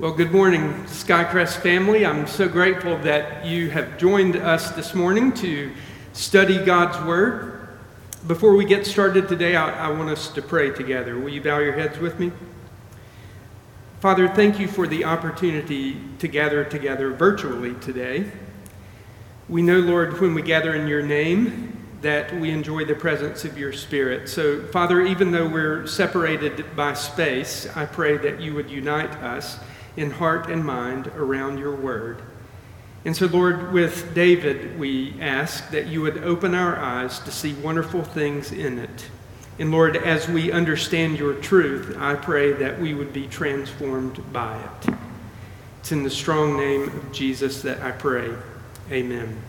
Well, good morning, Skycrest family. I'm so grateful that you have joined us this morning to study God's Word. Before we get started today, I, I, want us to pray together. Will you bow your heads with me? Father, thank you for the opportunity to gather together virtually today. We know, Lord, when we gather in your name, that we enjoy the presence of your Spirit. So, Father, even though we're separated by space, I pray that you would unite us in heart and mind around your word. And so, Lord, with David, we ask that you would open our eyes to see wonderful things in it. And Lord, as we understand your truth, I pray that we would be transformed by it. It's in the strong name of Jesus that I pray. Amen.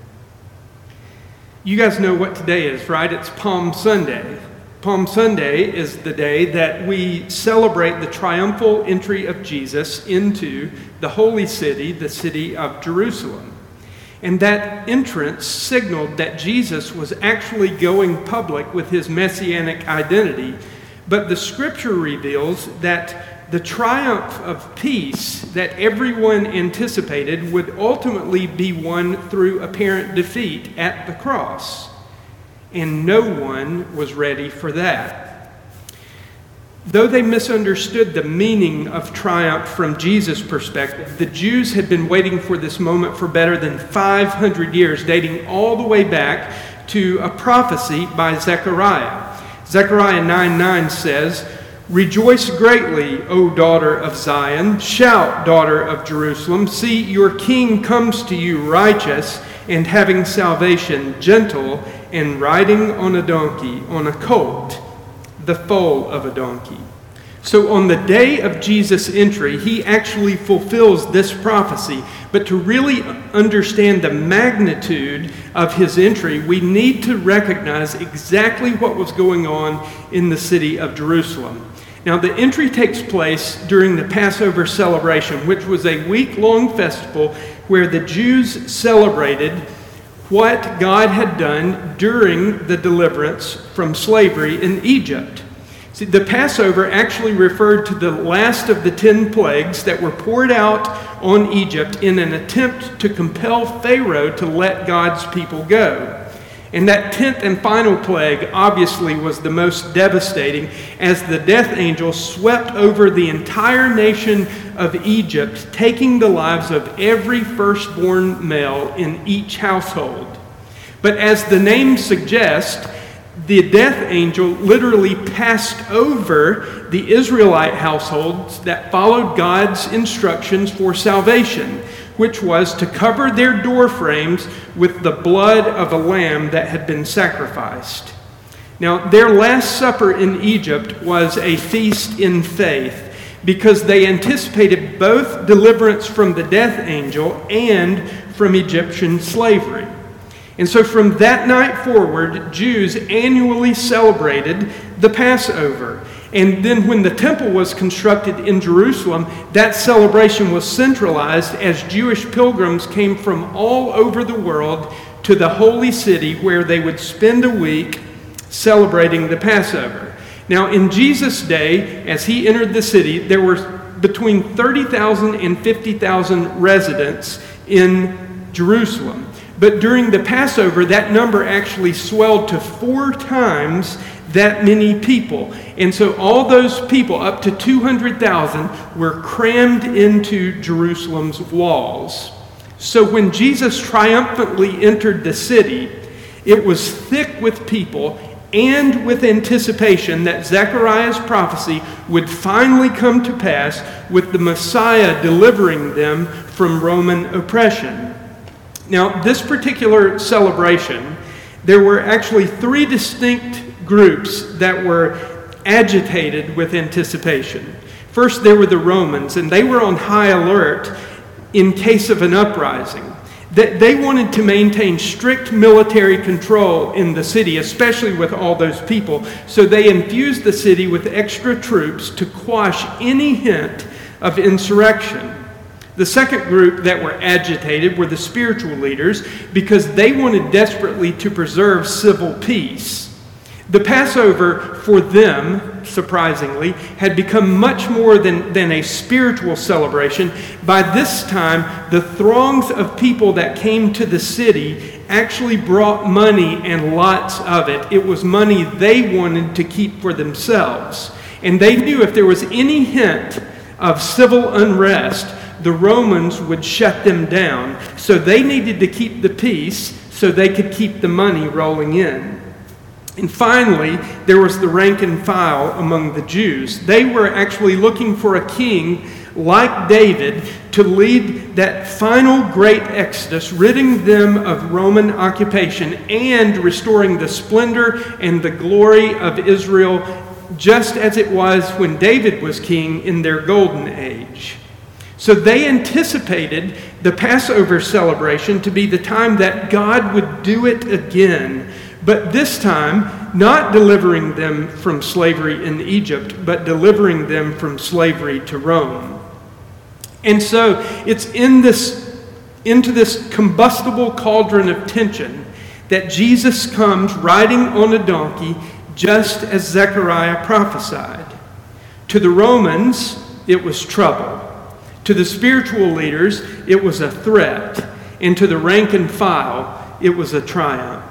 You guys know what today is, right? It's Palm Sunday. Palm Sunday is the day that we celebrate the triumphal entry of Jesus into the holy city, the city of Jerusalem. And that entrance signaled that Jesus was actually going public with his messianic identity. But the scripture reveals that the triumph of peace that everyone anticipated would ultimately be won through apparent defeat at the cross and no one was ready for that. Though they misunderstood the meaning of triumph from Jesus' perspective, the Jews had been waiting for this moment for better than 500 years, dating all the way back to a prophecy by Zechariah. Zechariah 9 9 says, Rejoice greatly, O daughter of Zion. Shout, daughter of Jerusalem. See, your king comes to you righteous and having salvation, gentle and riding on a donkey, on a colt, the foal of a donkey. So, on the day of Jesus' entry, he actually fulfills this prophecy. But to really understand the magnitude of his entry, we need to recognize exactly what was going on in the city of Jerusalem. Now, the entry takes place during the Passover celebration, which was a week long festival where the Jews celebrated what God had done during the deliverance from slavery in Egypt. See, the Passover actually referred to the last of the ten plagues that were poured out on Egypt in an attempt to compel Pharaoh to let God's people go. And that tenth and final plague obviously was the most devastating as the death angel swept over the entire nation of Egypt, taking the lives of every firstborn male in each household. But as the name suggests, the death angel literally passed over the Israelite households that followed God's instructions for salvation which was to cover their door frames with the blood of a lamb that had been sacrificed. Now, their Last Supper in Egypt was a feast in faith because they anticipated both deliverance from the death angel and from Egyptian slavery. And so from that night forward, Jews annually celebrated the Passover. And then, when the temple was constructed in Jerusalem, that celebration was centralized as Jewish pilgrims came from all over the world to the holy city where they would spend a week celebrating the Passover. Now, in Jesus' day, as he entered the city, there were between 30,000 and 50,000 residents in Jerusalem. But during the Passover, that number actually swelled to four times that many people. And so all those people, up to 200,000, were crammed into Jerusalem's walls. So when Jesus triumphantly entered the city, it was thick with people and with anticipation that Zechariah's prophecy would finally come to pass with the Messiah delivering them from Roman oppression. Now, this particular celebration, there were actually three distinct groups that were agitated with anticipation. First, there were the Romans, and they were on high alert in case of an uprising. They wanted to maintain strict military control in the city, especially with all those people. So they infused the city with extra troops to quash any hint of insurrection. The second group that were agitated were the spiritual leaders because they wanted desperately to preserve civil peace. The Passover for them, surprisingly, had become much more than, than a spiritual celebration. By this time, the throngs of people that came to the city actually brought money and lots of it. It was money they wanted to keep for themselves. And they knew if there was any hint of civil unrest, the Romans would shut them down. So they needed to keep the peace so they could keep the money rolling in. And finally, there was the rank and file among the Jews. They were actually looking for a king like David to lead that final great exodus, ridding them of Roman occupation and restoring the splendor and the glory of Israel, just as it was when David was king in their golden age. So they anticipated the Passover celebration to be the time that God would do it again but this time, not delivering them from slavery in Egypt, but delivering them from slavery to Rome. And so it's in this, into this combustible cauldron of tension that Jesus comes riding on a donkey, just as Zechariah prophesied. To the Romans, it was trouble. To the spiritual leaders, it was a threat. And to the rank and file, it was a triumph.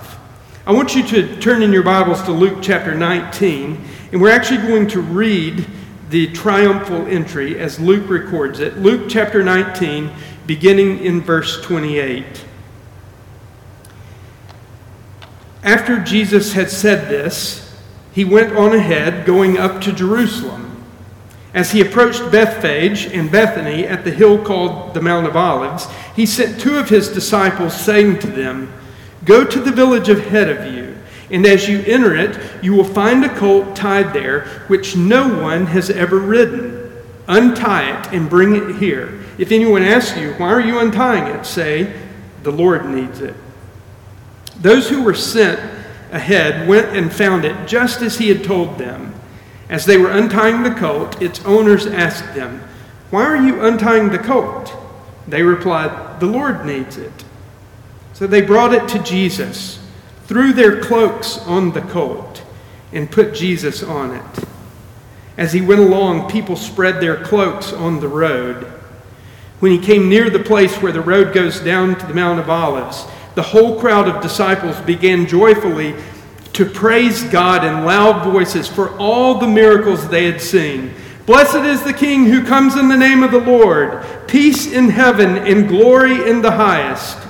I want you to turn in your Bibles to Luke chapter 19, and we're actually going to read the triumphal entry as Luke records it. Luke chapter 19, beginning in verse 28. After Jesus had said this, he went on ahead, going up to Jerusalem. As he approached Bethphage and Bethany at the hill called the Mount of Olives, he sent two of his disciples, saying to them, Go to the village ahead of you, and as you enter it, you will find a colt tied there, which no one has ever ridden. Untie it and bring it here. If anyone asks you, Why are you untying it? say, The Lord needs it. Those who were sent ahead went and found it just as he had told them. As they were untying the colt, its owners asked them, Why are you untying the colt? They replied, The Lord needs it. So they brought it to Jesus, threw their cloaks on the colt, and put Jesus on it. As he went along, people spread their cloaks on the road. When he came near the place where the road goes down to the Mount of Olives, the whole crowd of disciples began joyfully to praise God in loud voices for all the miracles they had seen. Blessed is the King who comes in the name of the Lord. Peace in heaven and glory in the highest.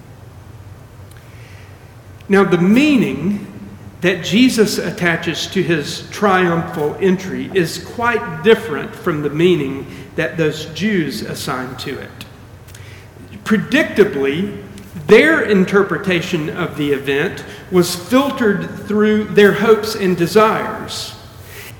Now, the meaning that Jesus attaches to his triumphal entry is quite different from the meaning that those Jews assigned to it. Predictably, their interpretation of the event was filtered through their hopes and desires.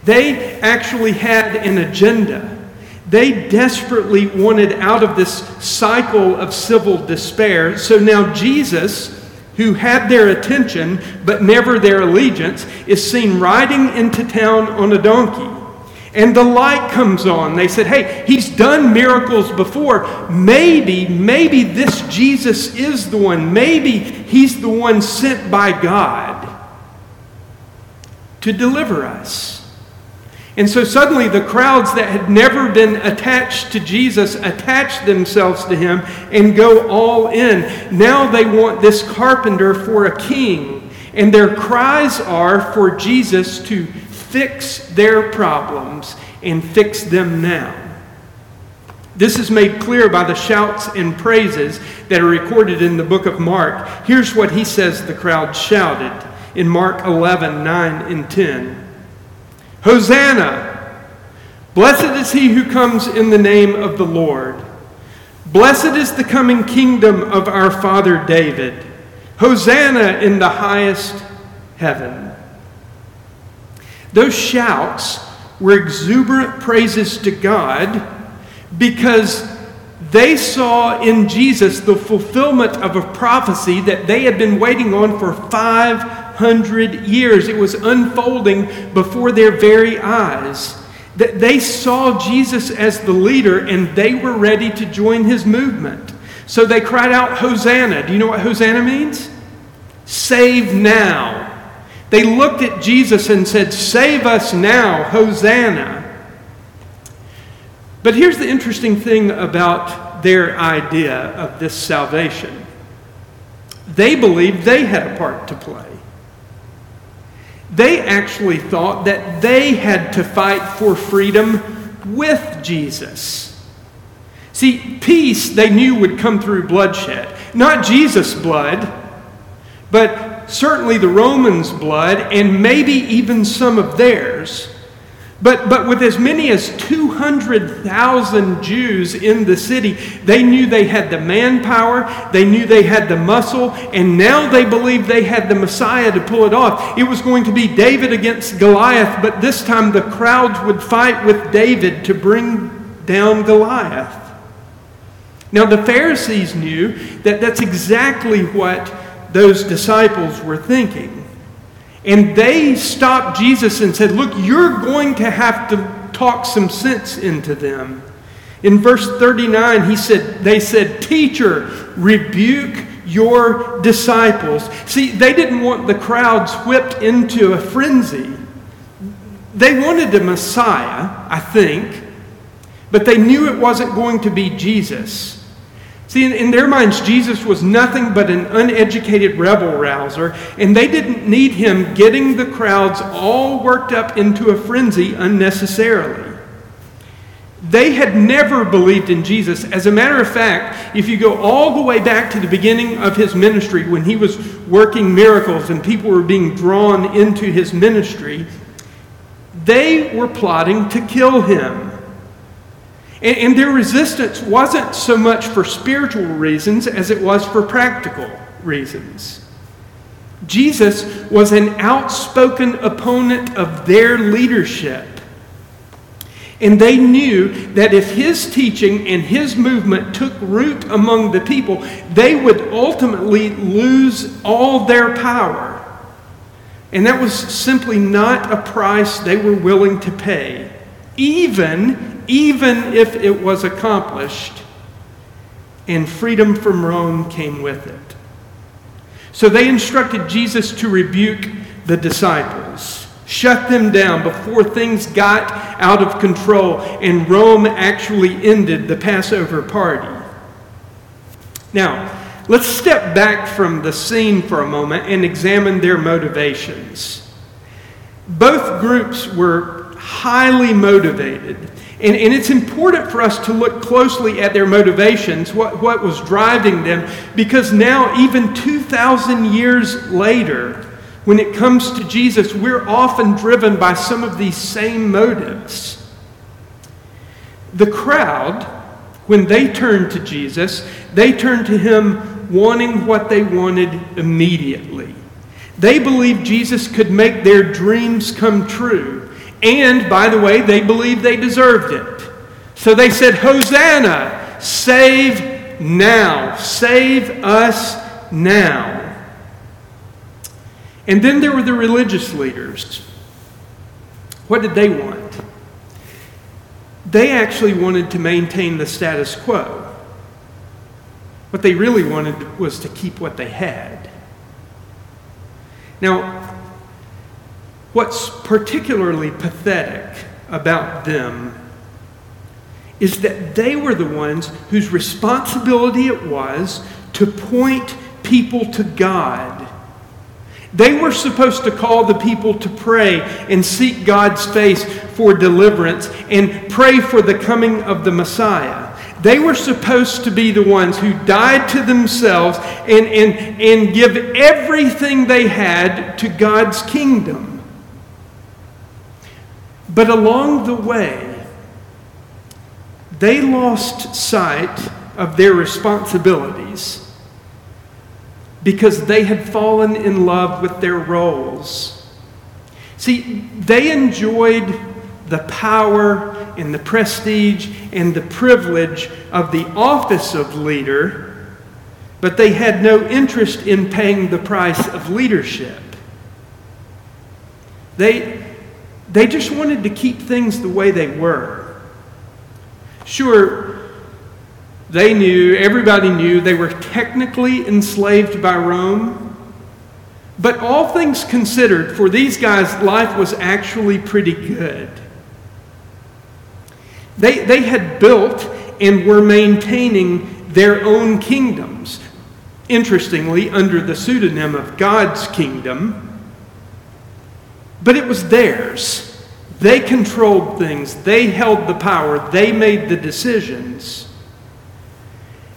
They actually had an agenda. They desperately wanted out of this cycle of civil despair. So now Jesus who had their attention but never their allegiance, is seen riding into town on a donkey. And the light comes on. They said, Hey, he's done miracles before. Maybe, maybe this Jesus is the one. Maybe he's the one sent by God to deliver us. And so suddenly the crowds that had never been attached to Jesus attach themselves to him and go all in. Now they want this carpenter for a king. And their cries are for Jesus to fix their problems and fix them now. This is made clear by the shouts and praises that are recorded in the book of Mark. Here's what he says the crowd shouted in Mark 11 9 and 10 Hosanna! Blessed is he who comes in the name of the Lord. Blessed is the coming kingdom of our father David. Hosanna in the highest heaven. Those shouts were exuberant praises to God because they saw in Jesus the fulfillment of a prophecy that they had been waiting on for 500 years. It was unfolding before their very eyes. That they saw Jesus as the leader and they were ready to join his movement. So they cried out, Hosanna. Do you know what Hosanna means? Save now. They looked at Jesus and said, Save us now, Hosanna. But here's the interesting thing about their idea of this salvation they believed they had a part to play. They actually thought that they had to fight for freedom with Jesus. See, peace they knew would come through bloodshed. Not Jesus' blood, but certainly the Romans' blood, and maybe even some of theirs. But, but with as many as 200,000 Jews in the city, they knew they had the manpower, they knew they had the muscle, and now they believed they had the Messiah to pull it off. It was going to be David against Goliath, but this time the crowds would fight with David to bring down Goliath. Now, the Pharisees knew that that's exactly what those disciples were thinking. And they stopped Jesus and said, Look, you're going to have to talk some sense into them. In verse 39, he said, they said, Teacher, rebuke your disciples. See, they didn't want the crowds whipped into a frenzy. They wanted a Messiah, I think, but they knew it wasn't going to be Jesus. See, in, their minds, Jesus was nothing but an uneducated rebel rouser, and they didn't need him getting the crowds all worked up into a frenzy unnecessarily. They had never believed in Jesus. As a matter of fact, if you go all the way back to the beginning of his ministry, when he was working miracles and people were being drawn into his ministry, they were plotting to kill him. And, and their resistance wasn't so much for spiritual reasons as it was for practical reasons. Jesus was an outspoken opponent of their leadership. And they knew that if his teaching and his movement took root among the people, they would ultimately lose all their power. And that was simply not a price they were willing to pay, even even if it was accomplished, and freedom from Rome came with it. So they instructed Jesus to rebuke the disciples, shut them down before things got out of control and Rome actually ended the Passover party. Now, let's step back from the scene for a moment and examine their motivations. Both groups were highly motivated and, and it's important for us to look closely at their motivations, what, what was driving them, because now, even 2,000 years later, when it comes to Jesus, we're often driven by some of these same motives. The crowd, when they turned to Jesus, they turned to him wanting what they wanted immediately. They believed Jesus could make their dreams come true. And, by the way, they believed they deserved it. So they said, Hosanna, save now, save us now. And then there were the religious leaders. What did they want? They actually wanted to maintain the status quo. What they really wanted was to keep what they had. Now, What's particularly pathetic about them is that they were the ones whose responsibility it was to point people to God. They were supposed to call the people to pray and seek God's face for deliverance and pray for the coming of the Messiah. They were supposed to be the ones who died to themselves and, and, and give everything they had to God's kingdom. But along the way, they lost sight of their responsibilities because they had fallen in love with their roles. See, they enjoyed the power and the prestige and the privilege of the office of leader, but they had no interest in paying the price of leadership. They, they just wanted to keep things the way they were. Sure, they knew, everybody knew, they were technically enslaved by Rome. But all things considered, for these guys, life was actually pretty good. They, they had built and were maintaining their own kingdoms. Interestingly, under the pseudonym of God's kingdom. But it was theirs. They controlled things, they held the power, they made the decisions.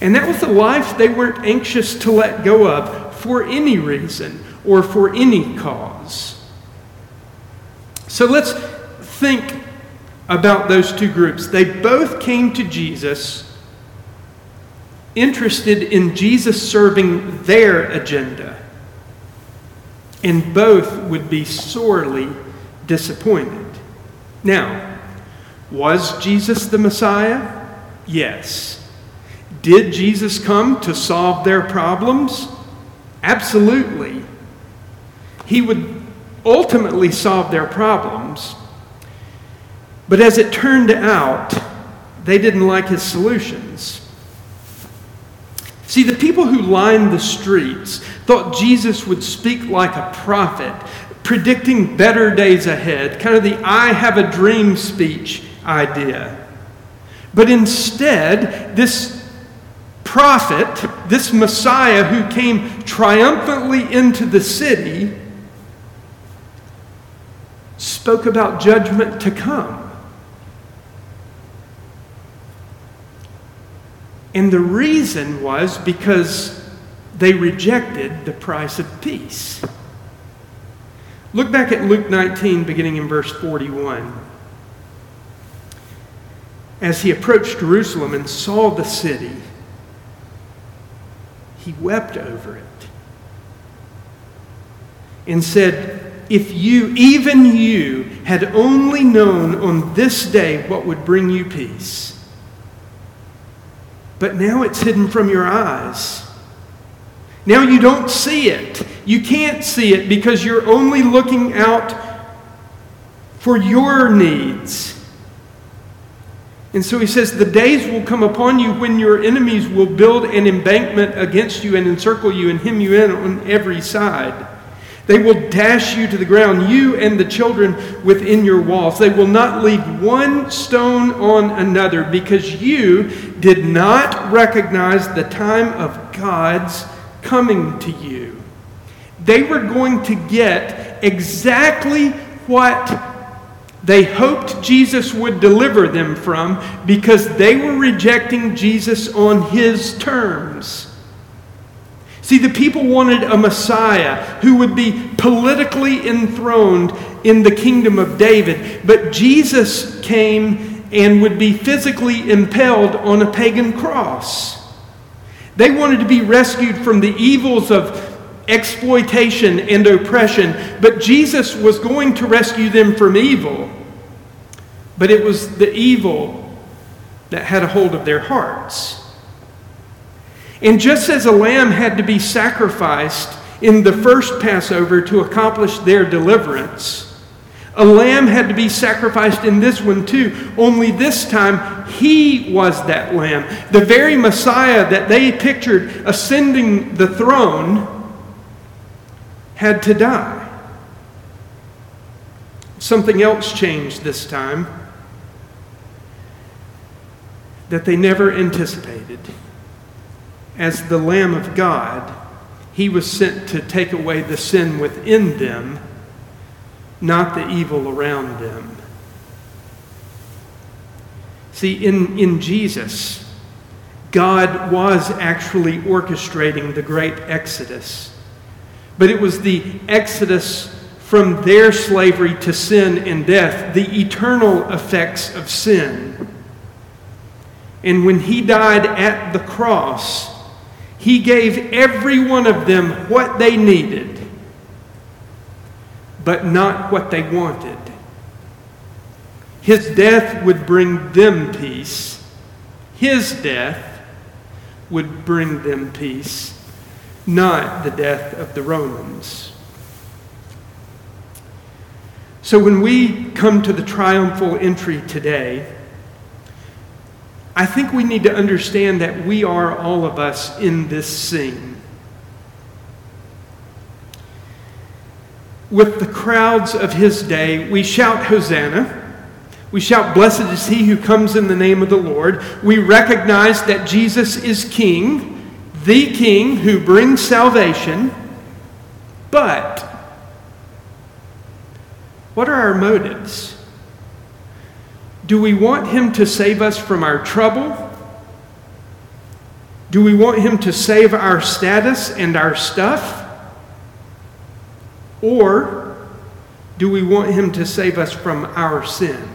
And that was a life they weren't anxious to let go of for any reason or for any cause. So let's think about those two groups. They both came to Jesus interested in Jesus serving their agenda, and both would be sorely disappointed. Now, was Jesus the Messiah? Yes. Did Jesus come to solve their problems? Absolutely. He would ultimately solve their problems but as it turned out, they didn't like his solutions. See, the people who lined the streets thought Jesus would speak like a prophet, predicting better days ahead, kind of the I have a dream speech idea. But instead, this prophet, this Messiah who came triumphantly into the city, spoke about judgment to come. And the reason was because they rejected the price of peace. Look back at Luke 19, beginning in verse 41. As he approached Jerusalem and saw the city, he wept over it and said, If you, even you, had only known on this day what would bring you peace but now it's hidden from your eyes. Now you don't see it. You can't see it because you're only looking out for your needs. And so he says, The days will come upon you when your enemies will build an embankment against you and encircle you and hem you in on every side. They will dash you to the ground, you and the children within your walls. They will not leave one stone on another because you did not recognize the time of God's coming to you. They were going to get exactly what they hoped Jesus would deliver them from because they were rejecting Jesus on his terms. See, the people wanted a Messiah who would be politically enthroned in the kingdom of David, but Jesus came and would be physically impaled on a pagan cross. They wanted to be rescued from the evils of exploitation and oppression, but Jesus was going to rescue them from evil. But it was the evil that had a hold of their hearts. And just as a lamb had to be sacrificed in the first Passover to accomplish their deliverance, a lamb had to be sacrificed in this one too. Only this time, he was that lamb. The very Messiah that they pictured ascending the throne had to die. Something else changed this time that they never anticipated as the Lamb of God, He was sent to take away the sin within them, not the evil around them. See, in, in Jesus, God was actually orchestrating the great Exodus. But it was the Exodus from their slavery to sin and death, the eternal effects of sin. And when he died at the cross, he gave every one of them what they needed, but not what they wanted. His death would bring them peace. His death would bring them peace, not the death of the Romans. So when we come to the triumphal entry today, I think we need to understand that we are all of us in this scene. With the crowds of his day, we shout Hosanna. We shout, Blessed is he who comes in the name of the Lord. We recognize that Jesus is King, the King who brings salvation. But what are our motives? Do we want him to save us from our trouble? Do we want him to save our status and our stuff? Or do we want him to save us from our sin?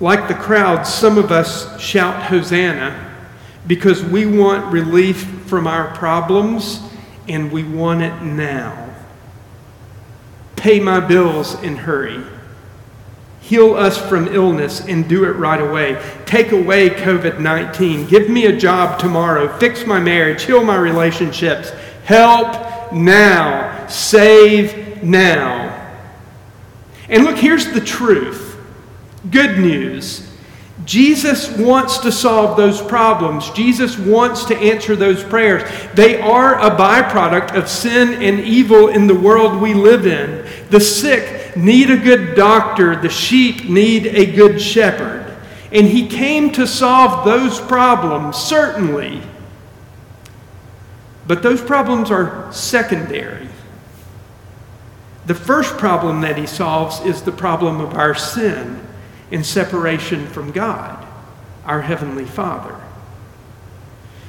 Like the crowd, some of us shout Hosanna because we want relief from our problems and we want it now. Pay my bills and hurry. Heal us from illness and do it right away. Take away COVID 19. Give me a job tomorrow. Fix my marriage. Heal my relationships. Help now. Save now. And look, here's the truth Good news. Jesus wants to solve those problems. Jesus wants to answer those prayers. They are a byproduct of sin and evil in the world we live in. The sick need a good doctor, the sheep need a good shepherd. And he came to solve those problems, certainly. But those problems are secondary. The first problem that he solves is the problem of our sin in separation from God, our Heavenly Father.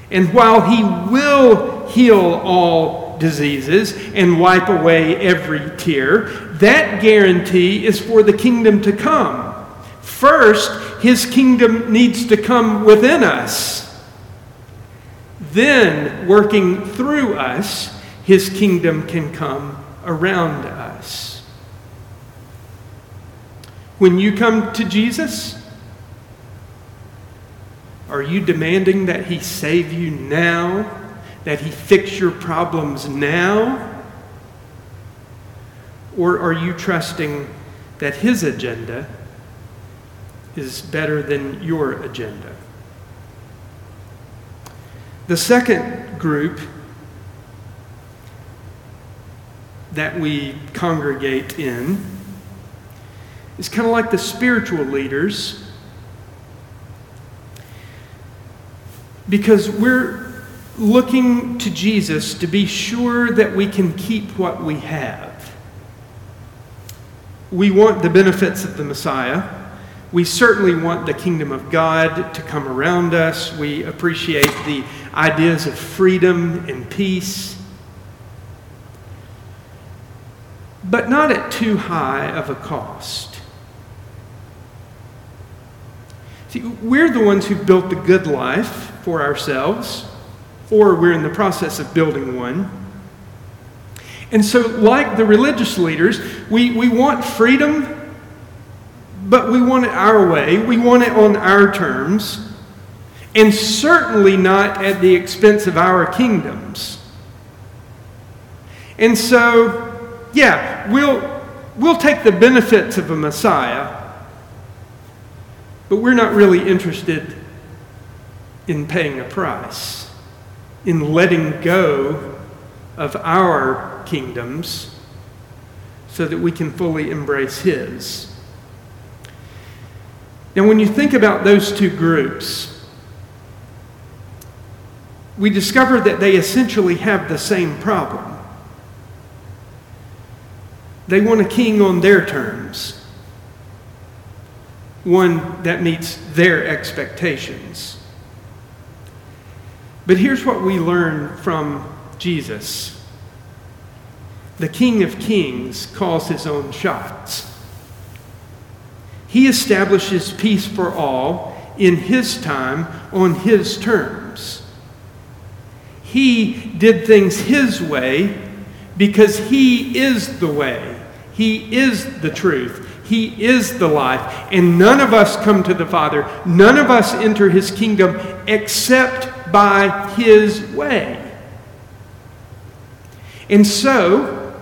And while He will heal all diseases and wipe away every tear, that guarantee is for the kingdom to come. First, His kingdom needs to come within us. Then, working through us, His kingdom can come around us. When you come to Jesus, are you demanding that He save you now? That He fix your problems now? Or are you trusting that His agenda is better than your agenda? The second group that we congregate in is kind of like the spiritual leaders because we're looking to Jesus to be sure that we can keep what we have. We want the benefits of the Messiah. We certainly want the kingdom of God to come around us. We appreciate the ideas of freedom and peace. But not at too high of a cost. See, we're the ones who built the good life for ourselves, or we're in the process of building one. And so, like the religious leaders, we, we want freedom, but we want it our way. We want it on our terms, and certainly not at the expense of our kingdoms. And so, yeah, we'll, we'll take the benefits of a Messiah but we're not really interested in paying a price, in letting go of our kingdoms so that we can fully embrace His. Now, when you think about those two groups, we discover that they essentially have the same problem. They want a king on their terms, one that meets their expectations. But here's what we learn from Jesus the King of Kings calls his own shots. He establishes peace for all in his time on his terms. He did things his way because he is the way, he is the truth. He is the life. And none of us come to the Father, none of us enter his kingdom except by his way. And so,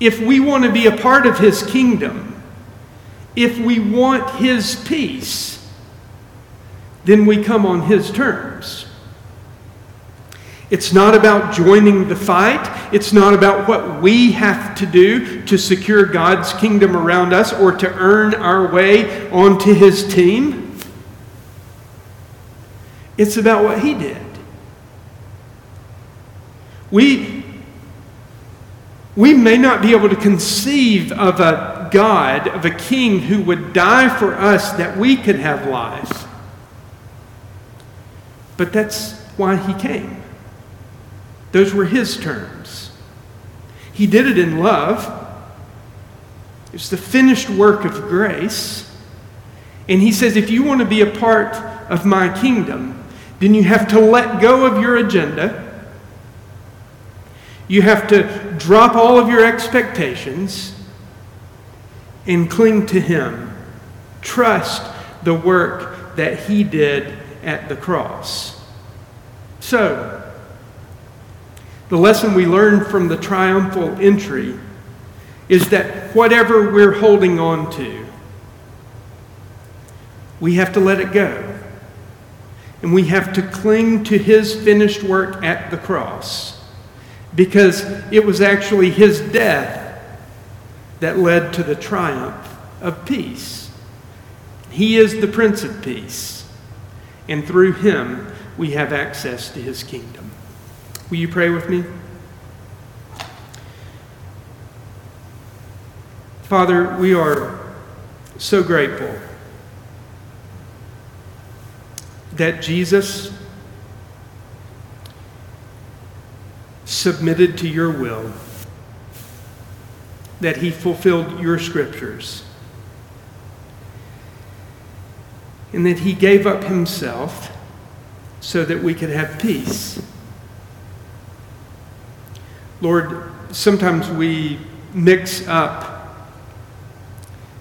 if we want to be a part of his kingdom, if we want his peace, then we come on his terms. It's not about joining the fight. It's not about what we have to do to secure God's kingdom around us or to earn our way onto his team. It's about what he did. We, we may not be able to conceive of a God, of a king who would die for us that we could have life. But that's why he came. Those were his terms. He did it in love. It's the finished work of grace. And he says, if you want to be a part of my kingdom, then you have to let go of your agenda. You have to drop all of your expectations and cling to him. Trust the work that he did at the cross. So, the lesson we learn from the triumphal entry is that whatever we're holding on to, we have to let it go. And we have to cling to his finished work at the cross because it was actually his death that led to the triumph of peace. He is the Prince of Peace, and through him we have access to his kingdom. Will you pray with me? Father, we are so grateful that Jesus submitted to your will, that he fulfilled your scriptures, and that he gave up himself so that we could have peace. Lord, sometimes we mix up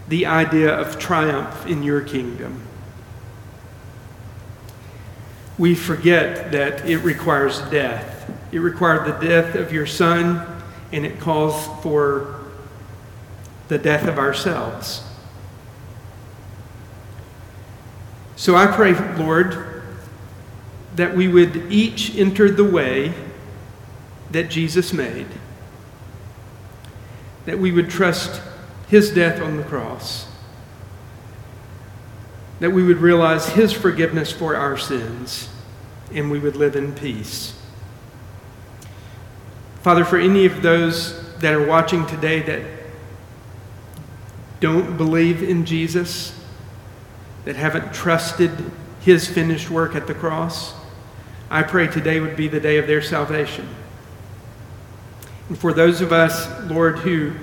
the idea of triumph in your kingdom. We forget that it requires death. It required the death of your son, and it calls for the death of ourselves. So I pray, Lord, that we would each enter the way that Jesus made, that we would trust his death on the cross, that we would realize his forgiveness for our sins, and we would live in peace. Father, for any of those that are watching today that don't believe in Jesus, that haven't trusted his finished work at the cross, I pray today would be the day of their salvation. And for those of us, Lord, who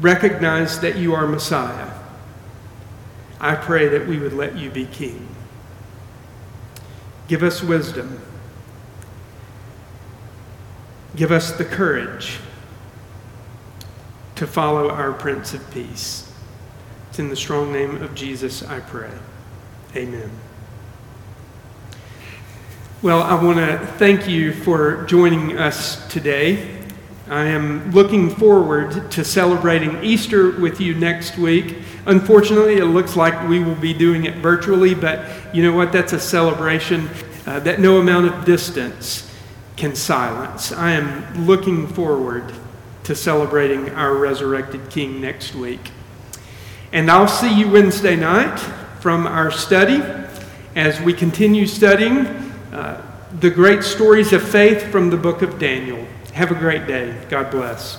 recognize that you are Messiah, I pray that we would let you be King. Give us wisdom. Give us the courage to follow our Prince of Peace. It's in the strong name of Jesus I pray. Amen. Well, I want to thank you for joining us today. I am looking forward to celebrating Easter with you next week. Unfortunately, it looks like we will be doing it virtually, but you know what? That's a celebration uh, that no amount of distance can silence. I am looking forward to celebrating our resurrected King next week. And I'll see you Wednesday night from our study as we continue studying uh, the great stories of faith from the book of Daniel. Have a great day. God bless.